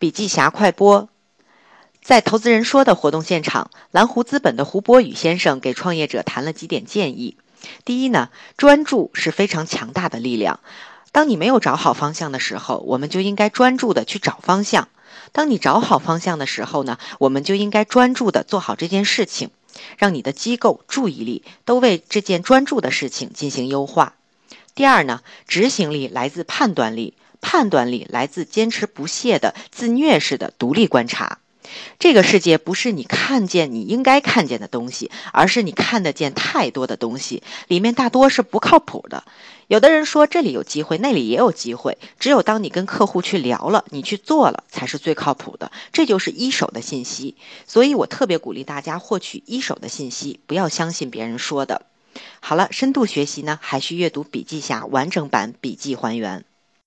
笔记侠快播，在投资人说的活动现场，蓝湖资本的胡博宇先生给创业者谈了几点建议。第一呢，专注是非常强大的力量。当你没有找好方向的时候，我们就应该专注的去找方向；当你找好方向的时候呢，我们就应该专注的做好这件事情，让你的机构注意力都为这件专注的事情进行优化。第二呢，执行力来自判断力。判断力来自坚持不懈的自虐式的独立观察。这个世界不是你看见你应该看见的东西，而是你看得见太多的东西，里面大多是不靠谱的。有的人说这里有机会，那里也有机会。只有当你跟客户去聊了，你去做了，才是最靠谱的。这就是一手的信息。所以我特别鼓励大家获取一手的信息，不要相信别人说的。好了，深度学习呢，还需阅读笔记下完整版笔记还原。